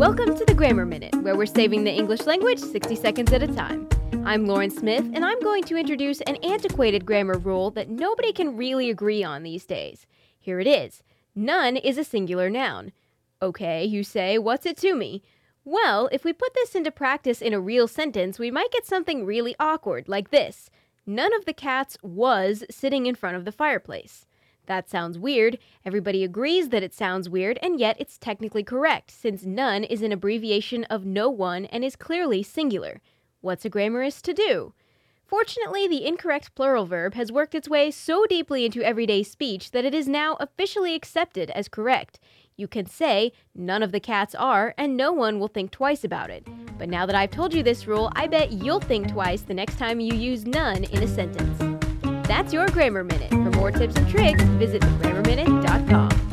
Welcome to the Grammar Minute, where we're saving the English language 60 seconds at a time. I'm Lauren Smith, and I'm going to introduce an antiquated grammar rule that nobody can really agree on these days. Here it is None is a singular noun. Okay, you say, what's it to me? Well, if we put this into practice in a real sentence, we might get something really awkward, like this None of the cats was sitting in front of the fireplace. That sounds weird. Everybody agrees that it sounds weird, and yet it's technically correct, since none is an abbreviation of no one and is clearly singular. What's a grammarist to do? Fortunately, the incorrect plural verb has worked its way so deeply into everyday speech that it is now officially accepted as correct. You can say, none of the cats are, and no one will think twice about it. But now that I've told you this rule, I bet you'll think twice the next time you use none in a sentence. That's your Grammar Minute. For more tips and tricks, visit thegrammarminute.com.